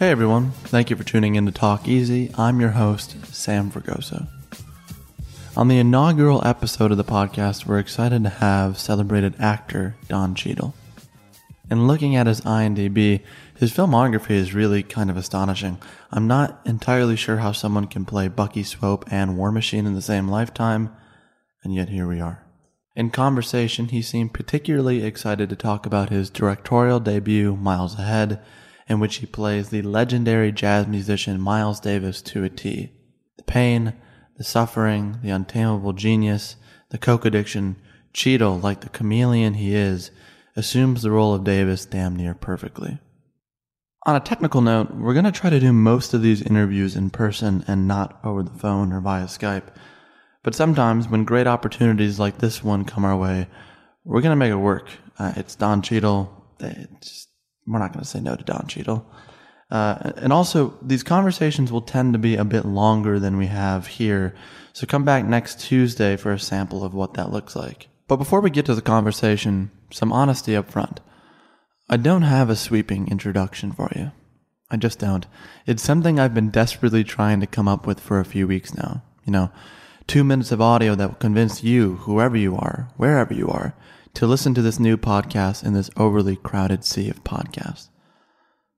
Hey everyone, thank you for tuning in to Talk Easy. I'm your host, Sam Fragoso. On the inaugural episode of the podcast, we're excited to have celebrated actor Don Cheadle. And looking at his IMDb, his filmography is really kind of astonishing. I'm not entirely sure how someone can play Bucky Swope and War Machine in the same lifetime, and yet here we are. In conversation, he seemed particularly excited to talk about his directorial debut, Miles Ahead, in which he plays the legendary jazz musician Miles Davis to a T. The pain, the suffering, the untamable genius, the coke addiction, Cheadle, like the chameleon he is, assumes the role of Davis damn near perfectly. On a technical note, we're going to try to do most of these interviews in person and not over the phone or via Skype. But sometimes, when great opportunities like this one come our way, we're going to make it work. Uh, it's Don Cheadle. It's we're not going to say no to Don Cheadle. Uh, and also, these conversations will tend to be a bit longer than we have here. So come back next Tuesday for a sample of what that looks like. But before we get to the conversation, some honesty up front. I don't have a sweeping introduction for you. I just don't. It's something I've been desperately trying to come up with for a few weeks now. You know, two minutes of audio that will convince you, whoever you are, wherever you are, to listen to this new podcast in this overly crowded sea of podcasts.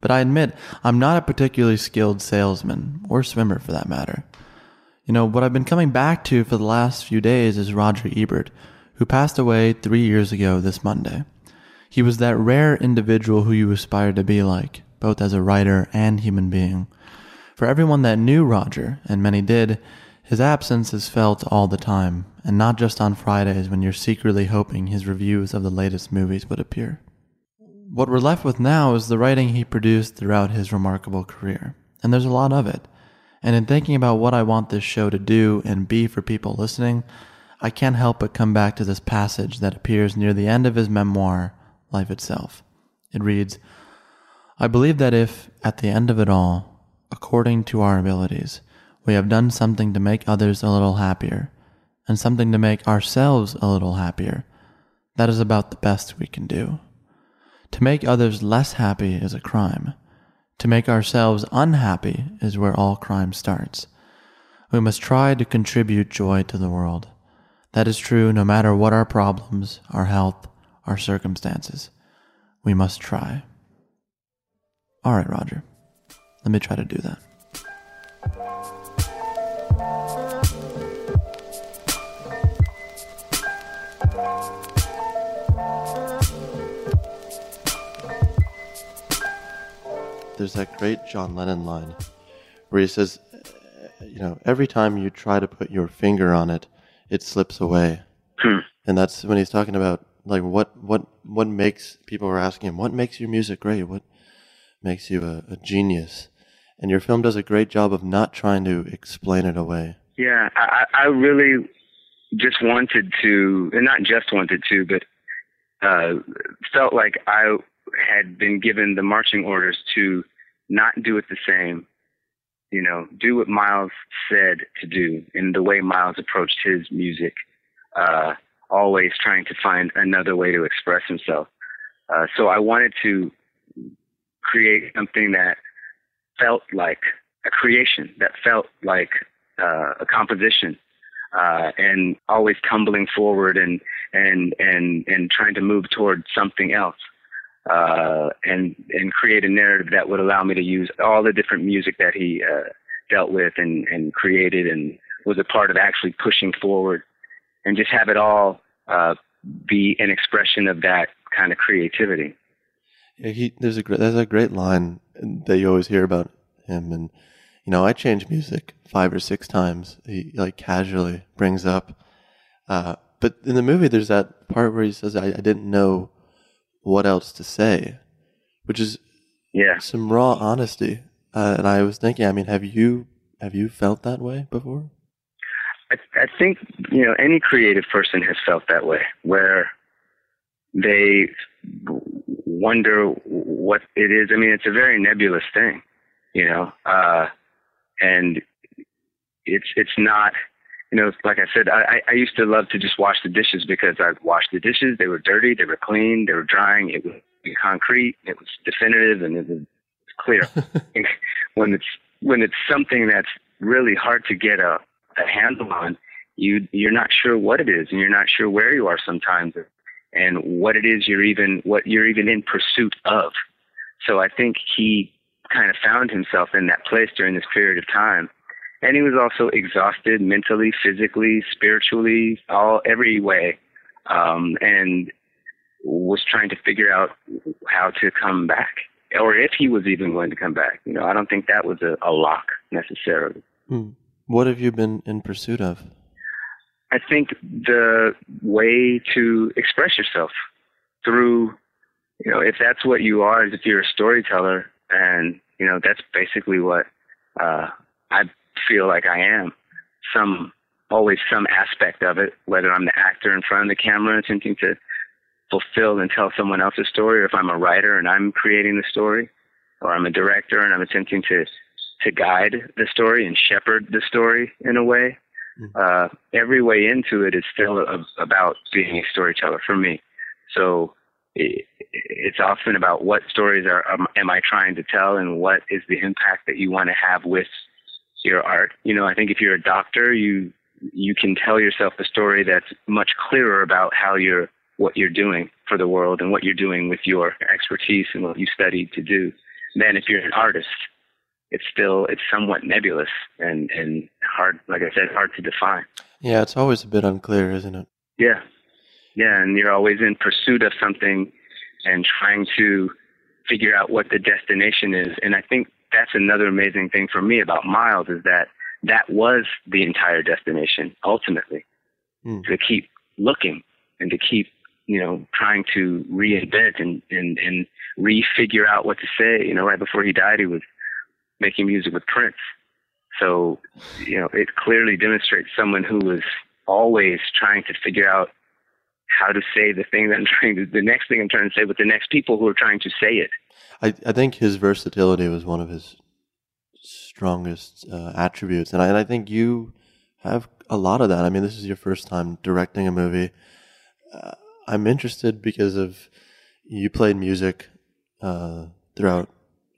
But I admit, I'm not a particularly skilled salesman, or swimmer for that matter. You know, what I've been coming back to for the last few days is Roger Ebert, who passed away three years ago this Monday. He was that rare individual who you aspired to be like, both as a writer and human being. For everyone that knew Roger, and many did, his absence is felt all the time, and not just on Fridays when you're secretly hoping his reviews of the latest movies would appear. What we're left with now is the writing he produced throughout his remarkable career, and there's a lot of it. And in thinking about what I want this show to do and be for people listening, I can't help but come back to this passage that appears near the end of his memoir, Life Itself. It reads I believe that if, at the end of it all, according to our abilities, we have done something to make others a little happier, and something to make ourselves a little happier. That is about the best we can do. To make others less happy is a crime. To make ourselves unhappy is where all crime starts. We must try to contribute joy to the world. That is true no matter what our problems, our health, our circumstances. We must try. All right, Roger. Let me try to do that. There's that great John Lennon line where he says, uh, you know, every time you try to put your finger on it, it slips away. Hmm. And that's when he's talking about like what what what makes people were asking him what makes your music great, what makes you a, a genius, and your film does a great job of not trying to explain it away. Yeah, I, I really just wanted to, and not just wanted to, but uh, felt like I had been given the marching orders to not do it the same. You know, do what Miles said to do in the way Miles approached his music, uh, always trying to find another way to express himself. Uh, so I wanted to create something that felt like a creation, that felt like uh, a composition, uh, and always tumbling forward and and and and trying to move toward something else, uh, and and create a narrative that would allow me to use all the different music that he uh, dealt with and and created and was a part of actually pushing forward, and just have it all uh, be an expression of that kind of creativity. Yeah, he there's a there's a great line that you always hear about him, and you know I change music five or six times. He like casually brings up, uh, but in the movie there's that part where he says I, I didn't know what else to say, which is Yeah. some raw honesty. Uh, and I was thinking, I mean, have you have you felt that way before? I, I think you know any creative person has felt that way, where they wonder what it is. I mean, it's a very nebulous thing, you know, uh, and it's it's not. You know, like I said, I, I used to love to just wash the dishes because I'd wash the dishes. They were dirty, they were clean, they were drying. It was concrete, it was definitive, and it was clear. when it's when it's something that's really hard to get a, a handle on, you you're not sure what it is, and you're not sure where you are sometimes, and what it is you're even what you're even in pursuit of. So I think he kind of found himself in that place during this period of time, and he was also exhausted mentally, physically, spiritually, all every way, um, and was trying to figure out how to come back or if he was even going to come back. You know, I don't think that was a, a lock necessarily. Hmm. What have you been in pursuit of? I think the way to express yourself through, you know, if that's what you are, if you're a storyteller, and you know, that's basically what uh, I feel like I am. Some, always some aspect of it, whether I'm the actor in front of the camera attempting to fulfill and tell someone else's story, or if I'm a writer and I'm creating the story, or I'm a director and I'm attempting to to guide the story and shepherd the story in a way. Uh, every way into it is still a, about being a storyteller for me. So it, it's often about what stories are um, am I trying to tell, and what is the impact that you want to have with your art. You know, I think if you're a doctor, you you can tell yourself a story that's much clearer about how you're what you're doing for the world and what you're doing with your expertise and what you studied to do. Then if you're an artist, it's still it's somewhat nebulous and and hard like I said, hard to define. Yeah, it's always a bit unclear, isn't it? Yeah. Yeah, and you're always in pursuit of something and trying to figure out what the destination is. And I think that's another amazing thing for me about Miles is that that was the entire destination ultimately. Mm. To keep looking and to keep you know, trying to reinvent and, and, and refigure out what to say. You know, right before he died, he was making music with Prince. So, you know, it clearly demonstrates someone who was always trying to figure out how to say the thing that I'm trying to, the next thing I'm trying to say with the next people who are trying to say it. I, I think his versatility was one of his strongest uh, attributes. And I, and I think you have a lot of that. I mean, this is your first time directing a movie. Uh, I'm interested because of you played music uh, throughout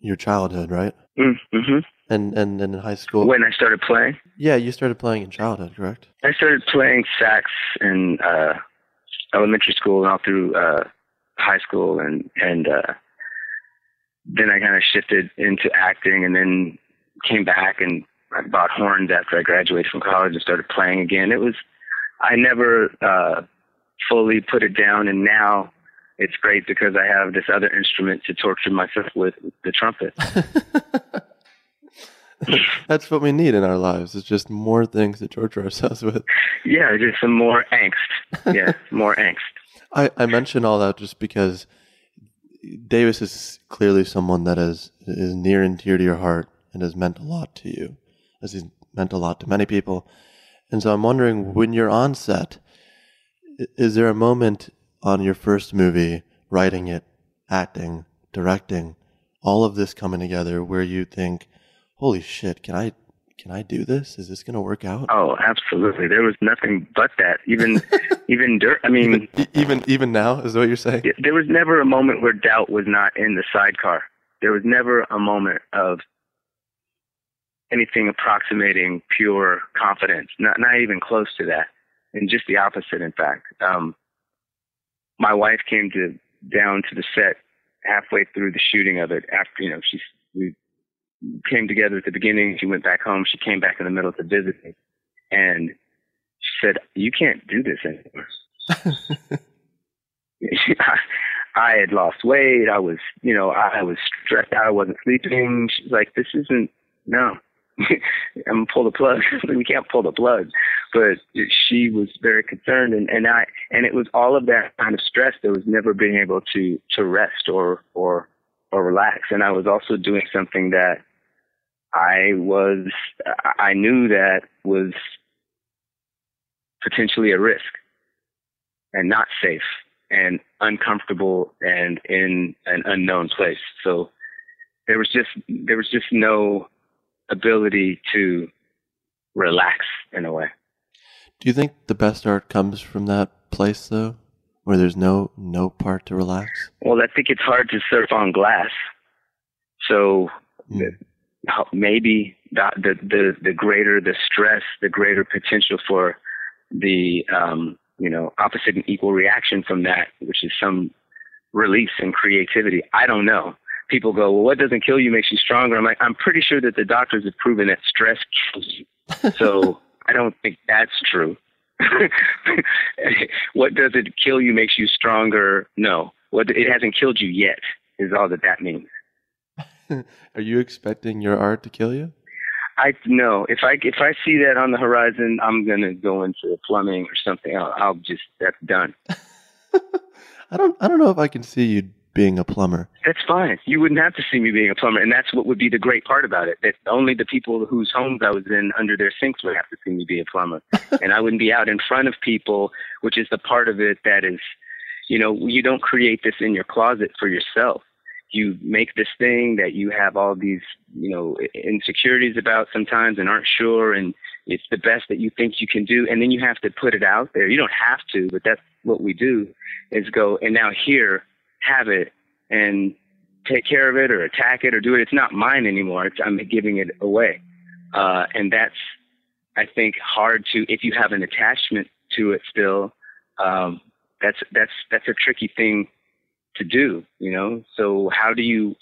your childhood, right? Mm-hmm. And, and and in high school. When I started playing, yeah, you started playing in childhood, correct? I started playing sax in uh, elementary school and all through uh, high school, and and uh, then I kind of shifted into acting, and then came back and I bought horns after I graduated from college and started playing again. It was I never uh, fully put it down, and now it's great because I have this other instrument to torture myself with, the trumpet. That's what we need in our lives. It's just more things to torture ourselves with. Yeah, just some more angst. Yeah, more angst. I, I mention all that just because Davis is clearly someone that is is near and dear to your heart and has meant a lot to you, as he's meant a lot to many people. And so I'm wondering, when you're on set, is there a moment on your first movie, writing it, acting, directing, all of this coming together, where you think, "Holy shit! Can I can I do this? Is this going to work out? Oh, absolutely. There was nothing but that. Even, even dirt. I mean, even, even, even now is what you're saying. There was never a moment where doubt was not in the sidecar. There was never a moment of anything approximating pure confidence. Not, not even close to that. And just the opposite, in fact. Um, my wife came to down to the set halfway through the shooting of it. After you know, she we came together at the beginning. She went back home. She came back in the middle to visit me, and she said, "You can't do this anymore." I had lost weight. I was, you know, I was stressed out. I wasn't sleeping. She's like, "This isn't no." I'm gonna pull the plug. we can't pull the plug. But she was very concerned, and and I and it was all of that kind of stress. There was never being able to to rest or or or relax. And I was also doing something that I was, I knew that was potentially a risk and not safe and uncomfortable and in an unknown place. So there was just, there was just no ability to relax in a way. Do you think the best art comes from that place though? Where there's no no part to relax? Well, I think it's hard to surf on glass. So mm maybe the, the, the the greater the stress, the greater potential for the um, you know opposite and equal reaction from that, which is some release and creativity. I don't know. People go, well, what doesn't kill you makes you stronger. I'm like, I'm pretty sure that the doctors have proven that stress kills you. So I don't think that's true. what does it kill you makes you stronger? No. What it hasn't killed you yet is all that that means. Are you expecting your art to kill you? I no. If I if I see that on the horizon, I'm gonna go into plumbing or something. I'll, I'll just that's done. I don't I don't know if I can see you being a plumber. That's fine. You wouldn't have to see me being a plumber, and that's what would be the great part about it. That only the people whose homes I was in under their sinks would have to see me be a plumber, and I wouldn't be out in front of people, which is the part of it that is, you know, you don't create this in your closet for yourself you make this thing that you have all these, you know, insecurities about sometimes and aren't sure and it's the best that you think you can do and then you have to put it out there. You don't have to, but that's what we do is go and now here, have it and take care of it or attack it or do it. It's not mine anymore. It's, I'm giving it away. Uh, and that's, I think, hard to, if you have an attachment to it still, um, that's, that's, that's a tricky thing to do, you know? So how do you,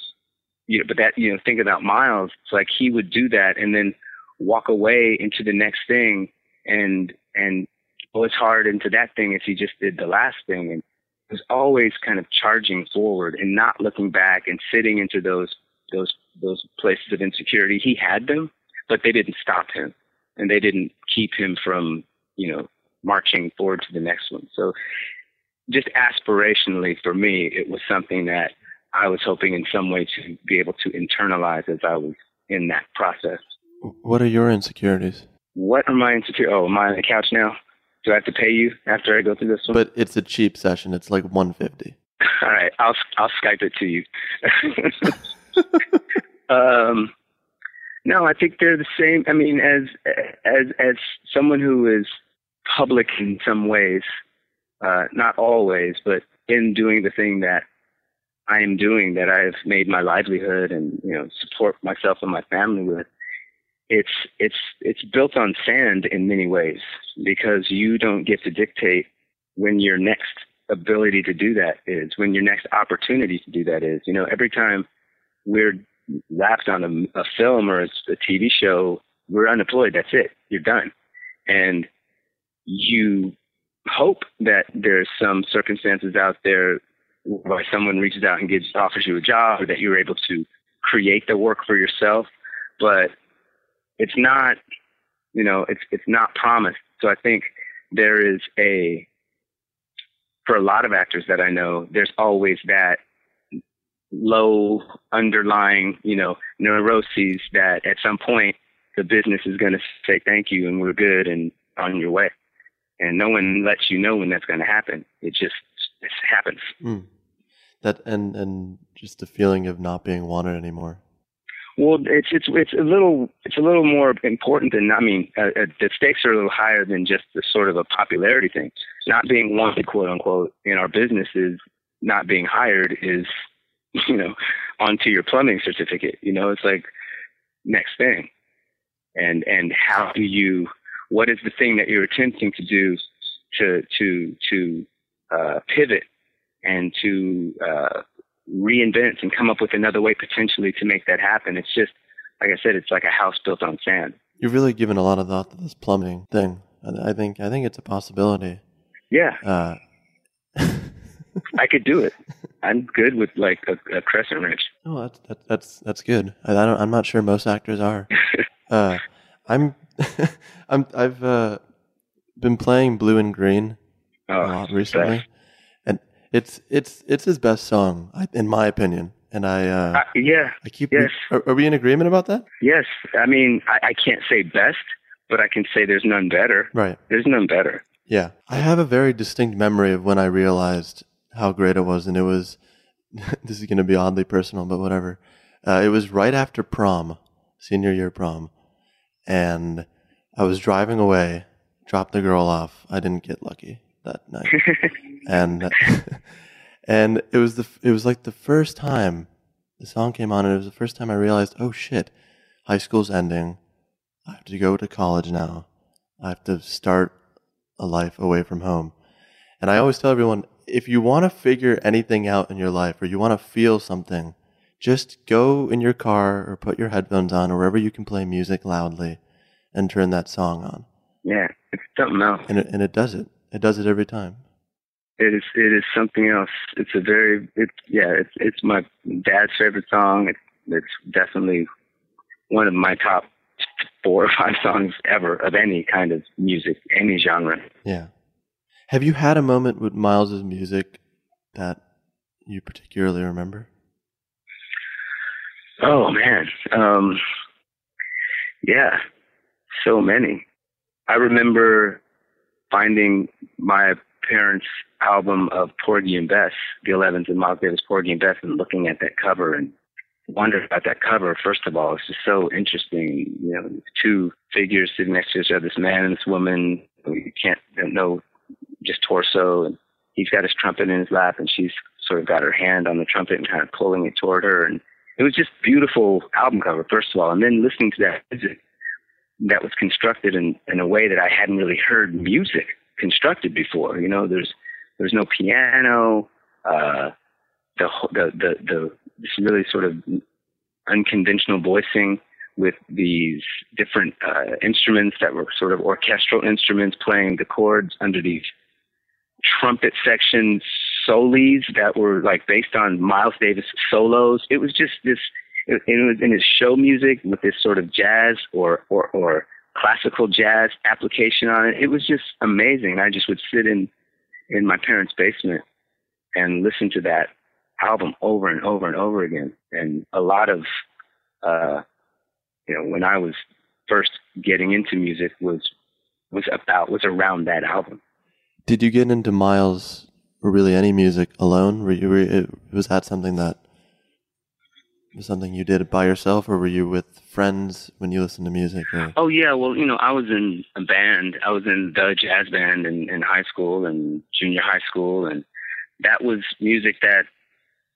you know, but that, you know, think about Miles, it's like he would do that and then walk away into the next thing and, and go as hard into that thing if he just did the last thing. And was always kind of charging forward and not looking back and sitting into those, those, those places of insecurity. He had them, but they didn't stop him and they didn't keep him from, you know, marching forward to the next one. So just aspirationally for me, it was something that I was hoping in some way to be able to internalize as I was in that process. What are your insecurities? What are my insecurities? Oh, am I on the couch now? Do I have to pay you after I go through this one? But it's a cheap session. It's like one fifty. All right, I'll I'll Skype it to you. um, no, I think they're the same. I mean, as as as someone who is public in some ways, uh, not always, but in doing the thing that I am doing, that I've made my livelihood and you know support myself and my family with, it's it's it's built on sand in many ways because you don't get to dictate when your next ability to do that is, when your next opportunity to do that is. You know, every time we're wrapped on a, a film or a, a TV show, we're unemployed. That's it. You're done, and you hope that there's some circumstances out there where someone reaches out and gives offers you a job, or that you're able to create the work for yourself. But it's not, you know, it's it's not promised. So I think there is a for a lot of actors that I know, there's always that low underlying, you know, neuroses that at some point the business is going to say thank you and we're good and on your way. And no one lets you know when that's going to happen. It just it happens. Mm. That and and just the feeling of not being wanted anymore. Well, it's it's it's a little it's a little more important than I mean uh, uh, the stakes are a little higher than just the sort of a popularity thing. Not being wanted, quote unquote, in our business is not being hired is you know onto your plumbing certificate. You know, it's like next thing, and and how do you what is the thing that you're attempting to do to to to uh, pivot and to uh, reinvent and come up with another way potentially to make that happen. It's just, like I said, it's like a house built on sand. You've really given a lot of thought to this plumbing thing. I think I think it's a possibility. Yeah. Uh, I could do it. I'm good with like a, a crescent wrench. Oh, that's that's that's, that's good. I, I, don't. I'm not sure most actors are. uh, I'm. I'm. I've uh, been playing Blue in Green oh, a lot recently, And it's it's it's his best song, in my opinion. And I, uh, uh yeah, I keep. Yes. Are, are, we in agreement about that? Yes. I mean, I, I can't say best, but I can say there's none better. Right. There's none better. Yeah, I have a very distinct memory of when I realized how great it was, and it was. this is going to be oddly personal, but whatever. Uh, it was right after prom, senior year prom, and I was driving away, dropped the girl off. I didn't get lucky that night. and and it was the it was like the first time the song came on, and it was the first time I realized, oh shit, high school's ending. I have to go to college now. I have to start a life away from home. And I always tell everyone, if you want to figure anything out in your life or you want to feel something, just go in your car or put your headphones on or wherever you can play music loudly and turn that song on. Yeah, it's something else. And it, and it does it. It does it every time. It is it is something else. It's a very it yeah it's it's my dad's favorite song. It's it's definitely one of my top four or five songs ever of any kind of music, any genre. Yeah. Have you had a moment with Miles's music that you particularly remember? Oh man, um, yeah, so many. I remember finding my parents' album of Porgy and Bess, Gil Evans and Miles Davis, Porgy and Bess, and looking at that cover and wondered about that cover. First of all, it's just so interesting. You know, two figures sitting next to each other, this man and this woman. You can't don't know just torso, and he's got his trumpet in his lap, and she's sort of got her hand on the trumpet and kind of pulling it toward her, and it was just beautiful album cover. First of all, and then listening to that music that was constructed in, in a way that I hadn't really heard music constructed before. You know, there's there's no piano. Uh, the the the the this really sort of unconventional voicing with these different uh, instruments that were sort of orchestral instruments playing the chords under these trumpet sections solis that were like based on Miles Davis solos. It was just this it, it was in his show music with this sort of jazz or, or, or classical jazz application on it. It was just amazing. I just would sit in, in my parents' basement and listen to that album over and over and over again. And a lot of, uh, you know, when I was first getting into music was, was about, was around that album. Did you get into Miles really any music alone? Were you, were, was that something that was something you did by yourself, or were you with friends when you listened to music? Or? Oh yeah, well you know I was in a band. I was in the jazz band in, in high school and junior high school, and that was music that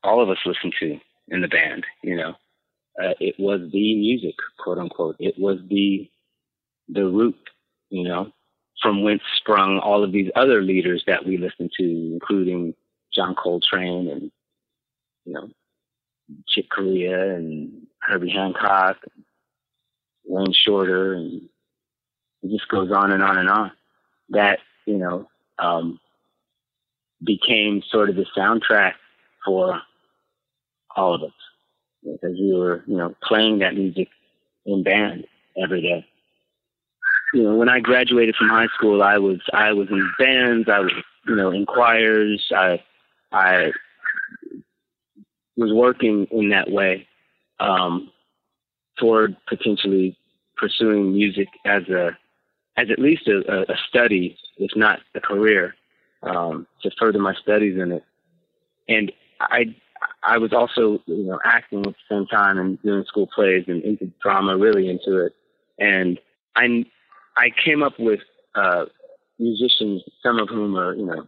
all of us listened to in the band. You know, uh, it was the music, quote unquote. It was the the root. You know, from whence sprung all of these other leaders that we listened to, including John Coltrane and you know Chick Corea and Herbie Hancock, and Wayne Shorter, and it just goes on and on and on. That you know um, became sort of the soundtrack for all of us because we were, you know, playing that music in band every day. You know, when I graduated from high school, I was I was in bands, I was, you know, in choirs, I I was working in that way um, toward potentially pursuing music as a as at least a, a study, if not a career, um, to further my studies in it. And I I was also you know acting at the same time and doing school plays and into drama, really into it. And I I came up with uh, musicians, some of whom are you know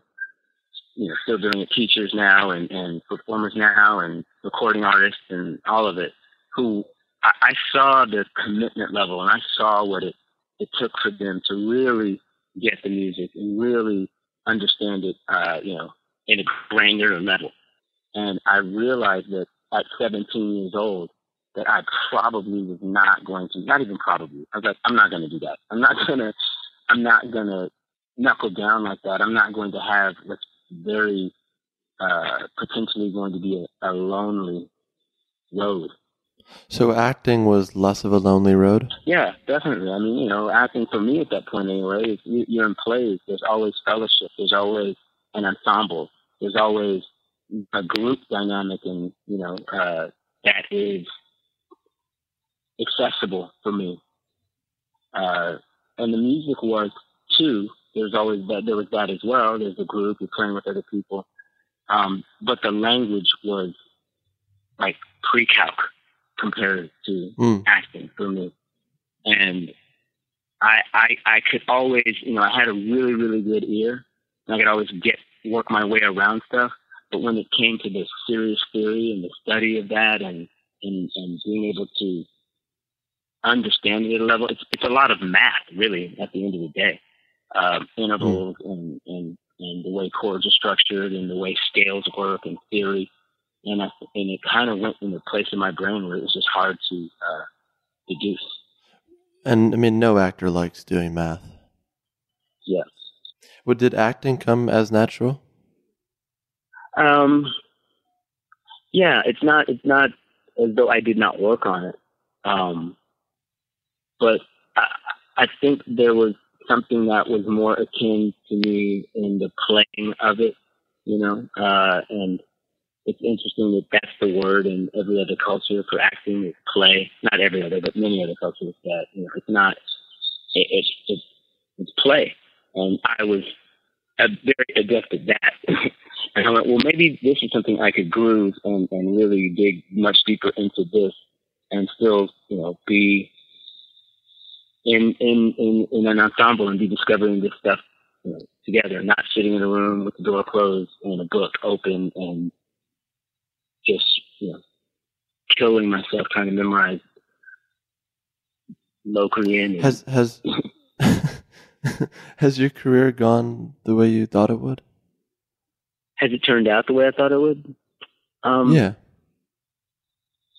you know still doing it, teachers now and and performers now and recording artists and all of it, who I, I saw the commitment level and I saw what it it took for them to really get the music and really understand it, uh, you know, in a granular level. And I realized that at 17 years old, that I probably was not going to, not even probably, I was like, I'm not going to do that. I'm not going to, I'm not going to knuckle down like that. I'm not going to have what's very, uh, potentially going to be a, a lonely road. So acting was less of a lonely road? Yeah, definitely. I mean, you know, acting for me at that point anyway, is you're in plays. There's always fellowship. There's always an ensemble. There's always a group dynamic and, you know, uh, that is accessible for me. Uh, and the music was too. There's always that, there was that as well. There's a group, you're playing with other people. Um, but the language was like pre-calc compared to mm. acting for me. And I, I, I could always, you know, I had a really, really good ear. And I could always get, work my way around stuff. But when it came to the serious theory and the study of that and, and, and being able to understand it at a level, it's, it's a lot of math, really, at the end of the day. Um, intervals mm. and, and, and the way chords are structured and the way scales work and theory and I, and it kind of went in the place in my brain where it was just hard to uh, deduce. And I mean, no actor likes doing math. Yes. What did acting come as natural? Um. Yeah, it's not. It's not as though I did not work on it. Um. But I, I think there was something that was more akin to me in the playing of it, you know, uh, and it's interesting that that's the word in every other culture for acting is play. Not every other, but many other cultures that you know it's not. It, it's it's it's play, and I was very adept at that. and I went, well, maybe this is something I could groove and and really dig much deeper into this, and still you know be in in in, in an ensemble and be discovering this stuff you know, together, not sitting in a room with the door closed and a book open and just you know killing myself trying to memorize Locrian. Has has has your career gone the way you thought it would? Has it turned out the way I thought it would? Um, yeah.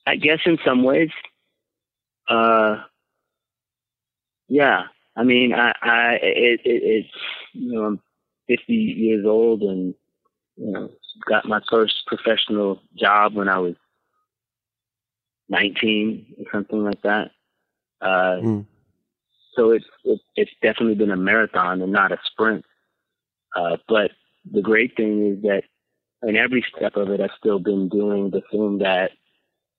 I guess in some ways. Uh, yeah. I mean, I, I, it, it, it's, you know, I'm 50 years old and, you know, got my first professional job when I was 19 or something like that. Uh, mm. So it's, it, it's definitely been a marathon and not a sprint. Uh, but the great thing is that in every step of it, I've still been doing the thing that,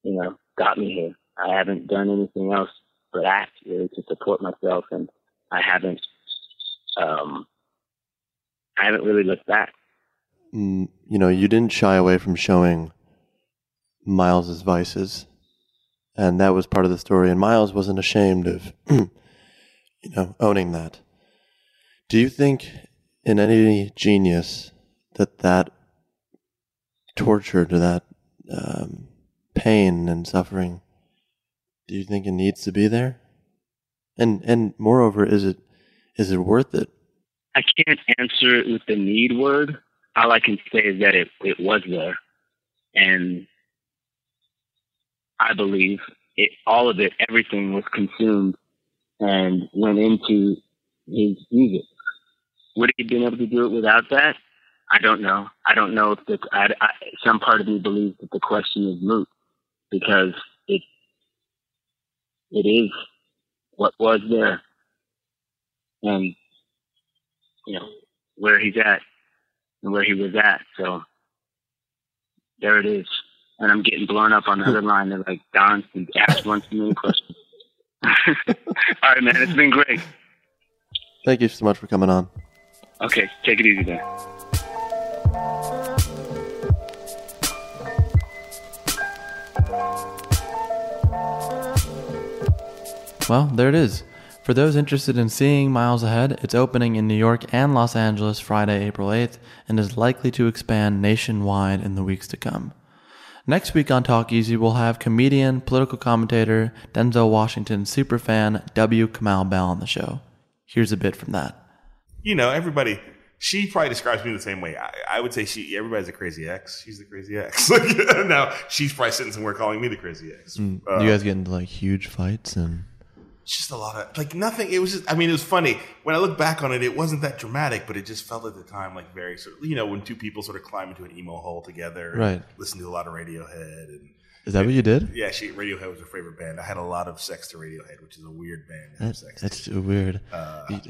you know, got me here. I haven't done anything else but act really to support myself and I haven't, um, I haven't really looked back. Mm, you know, you didn't shy away from showing Miles's vices, and that was part of the story. And Miles wasn't ashamed of, you know, owning that. Do you think in any genius that that torture, to that um, pain and suffering, do you think it needs to be there? And and moreover, is it is it worth it? I can't answer it with the need word all I can say is that it, it was there. And I believe it, all of it, everything was consumed and went into his music. Would he have been able to do it without that? I don't know. I don't know if the I, I, some part of me believes that the question is moot because it it is what was there, and you know where he's at and where he was at. So there it is. And I'm getting blown up on the other line. They're like, Don, you asked one too many questions. All right, man. It's been great. Thank you so much for coming on. Okay, take it easy, then. Well, there it is. For those interested in seeing Miles Ahead, it's opening in New York and Los Angeles Friday, April 8th, and is likely to expand nationwide in the weeks to come. Next week on Talk Easy, we'll have comedian, political commentator, Denzel Washington superfan W. Kamau Bell on the show. Here's a bit from that. You know, everybody, she probably describes me the same way. I, I would say she, everybody's a crazy ex. She's the crazy ex. now, she's probably sitting somewhere calling me the crazy ex. Mm, Uh, you guys get into like huge fights and. It's just a lot of like nothing. It was just. I mean, it was funny when I look back on it. It wasn't that dramatic, but it just felt at the time like very sort of you know when two people sort of climb into an emo hole together, and Right. Listen to a lot of Radiohead and Is that what you did? yeah, she Radiohead was her favorite band. I had a lot of sex to Radiohead, which is a weird band. That, sex that's to. weird. Uh, you,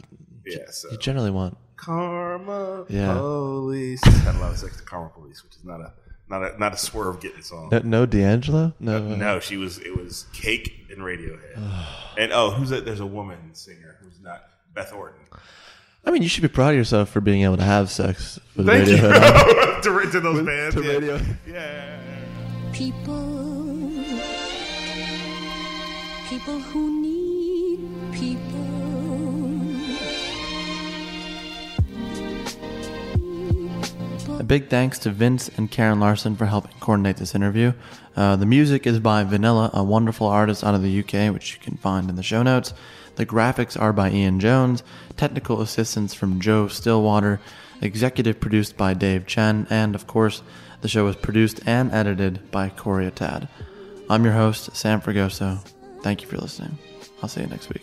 yeah, so you generally want. Karma Yeah. Police had a lot of sex to Karma Police, which is not a not a not a swerve getting song. No, no D'Angelo? No. No, she was. It was Cake and Radiohead. and oh, who's that? There's a woman singer who's not Beth Orton. I mean, you should be proud of yourself for being able to have sex with Thank Radiohead. you to, to those bands. to yeah. radio. Yeah. People, people who need people. Big thanks to Vince and Karen Larson for helping coordinate this interview. Uh, the music is by Vanilla, a wonderful artist out of the UK, which you can find in the show notes. The graphics are by Ian Jones, technical assistance from Joe Stillwater, executive produced by Dave Chen, and of course, the show was produced and edited by Corey Tad. I'm your host, Sam Fragoso. Thank you for listening. I'll see you next week.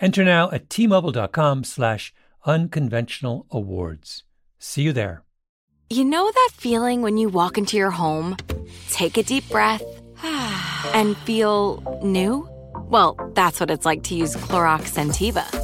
Enter now at tmobile.com slash unconventional awards. See you there. You know that feeling when you walk into your home, take a deep breath, and feel new? Well, that's what it's like to use Clorox Sentiva.